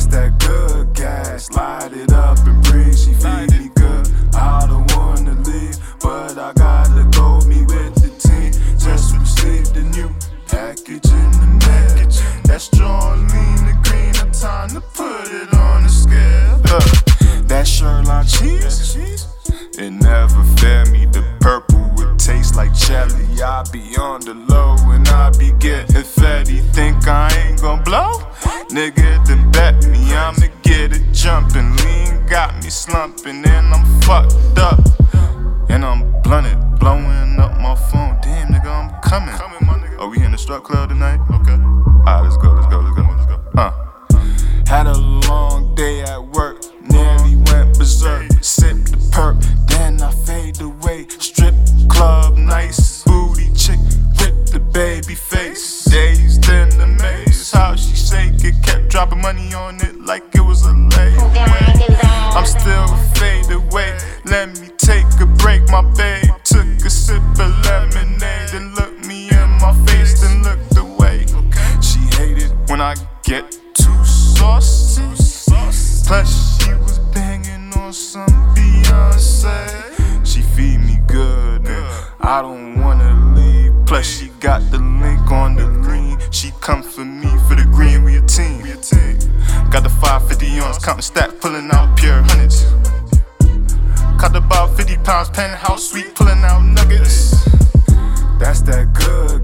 That's that good gas. Light it up and bring. She feed me good. I don't wanna leave, but I gotta go. Me with the team. Just received the new package in the mail. That's John Lean the green. I'm time to put it on the scale. That Sherlock cheese. It never fed me. The purple would taste like jelly. I be on the low and I be getting fatty. Think I ain't gon' blow? Nigga, then bet me slumping and I'm fucked up. And I'm blunted, blowing up my phone. Damn, nigga, I'm coming. Are we in the strip club tonight? Okay. Alright, let's go, let's go, let's go, let's go. Uh. Had a long day at work, nearly went berserk. Sip the perk, then I fade away. Strip club, nice booty chick rip the baby face. Dazed in the maze, how she shake it, kept dropping money on it like it was a layaway. I'm still fade away. Let me take a break, my babe. Took a sip of lemonade and looked me in my face, then looked away. She hated when I get too saucy. Plus, she was banging on some Beyonce. She feed me good, and I don't wanna leave. Plus, she got the link on the The 550 ounce, counting stack, pulling out pure hundreds. Caught about 50 pounds, penthouse suite, pulling out nuggets. That's that good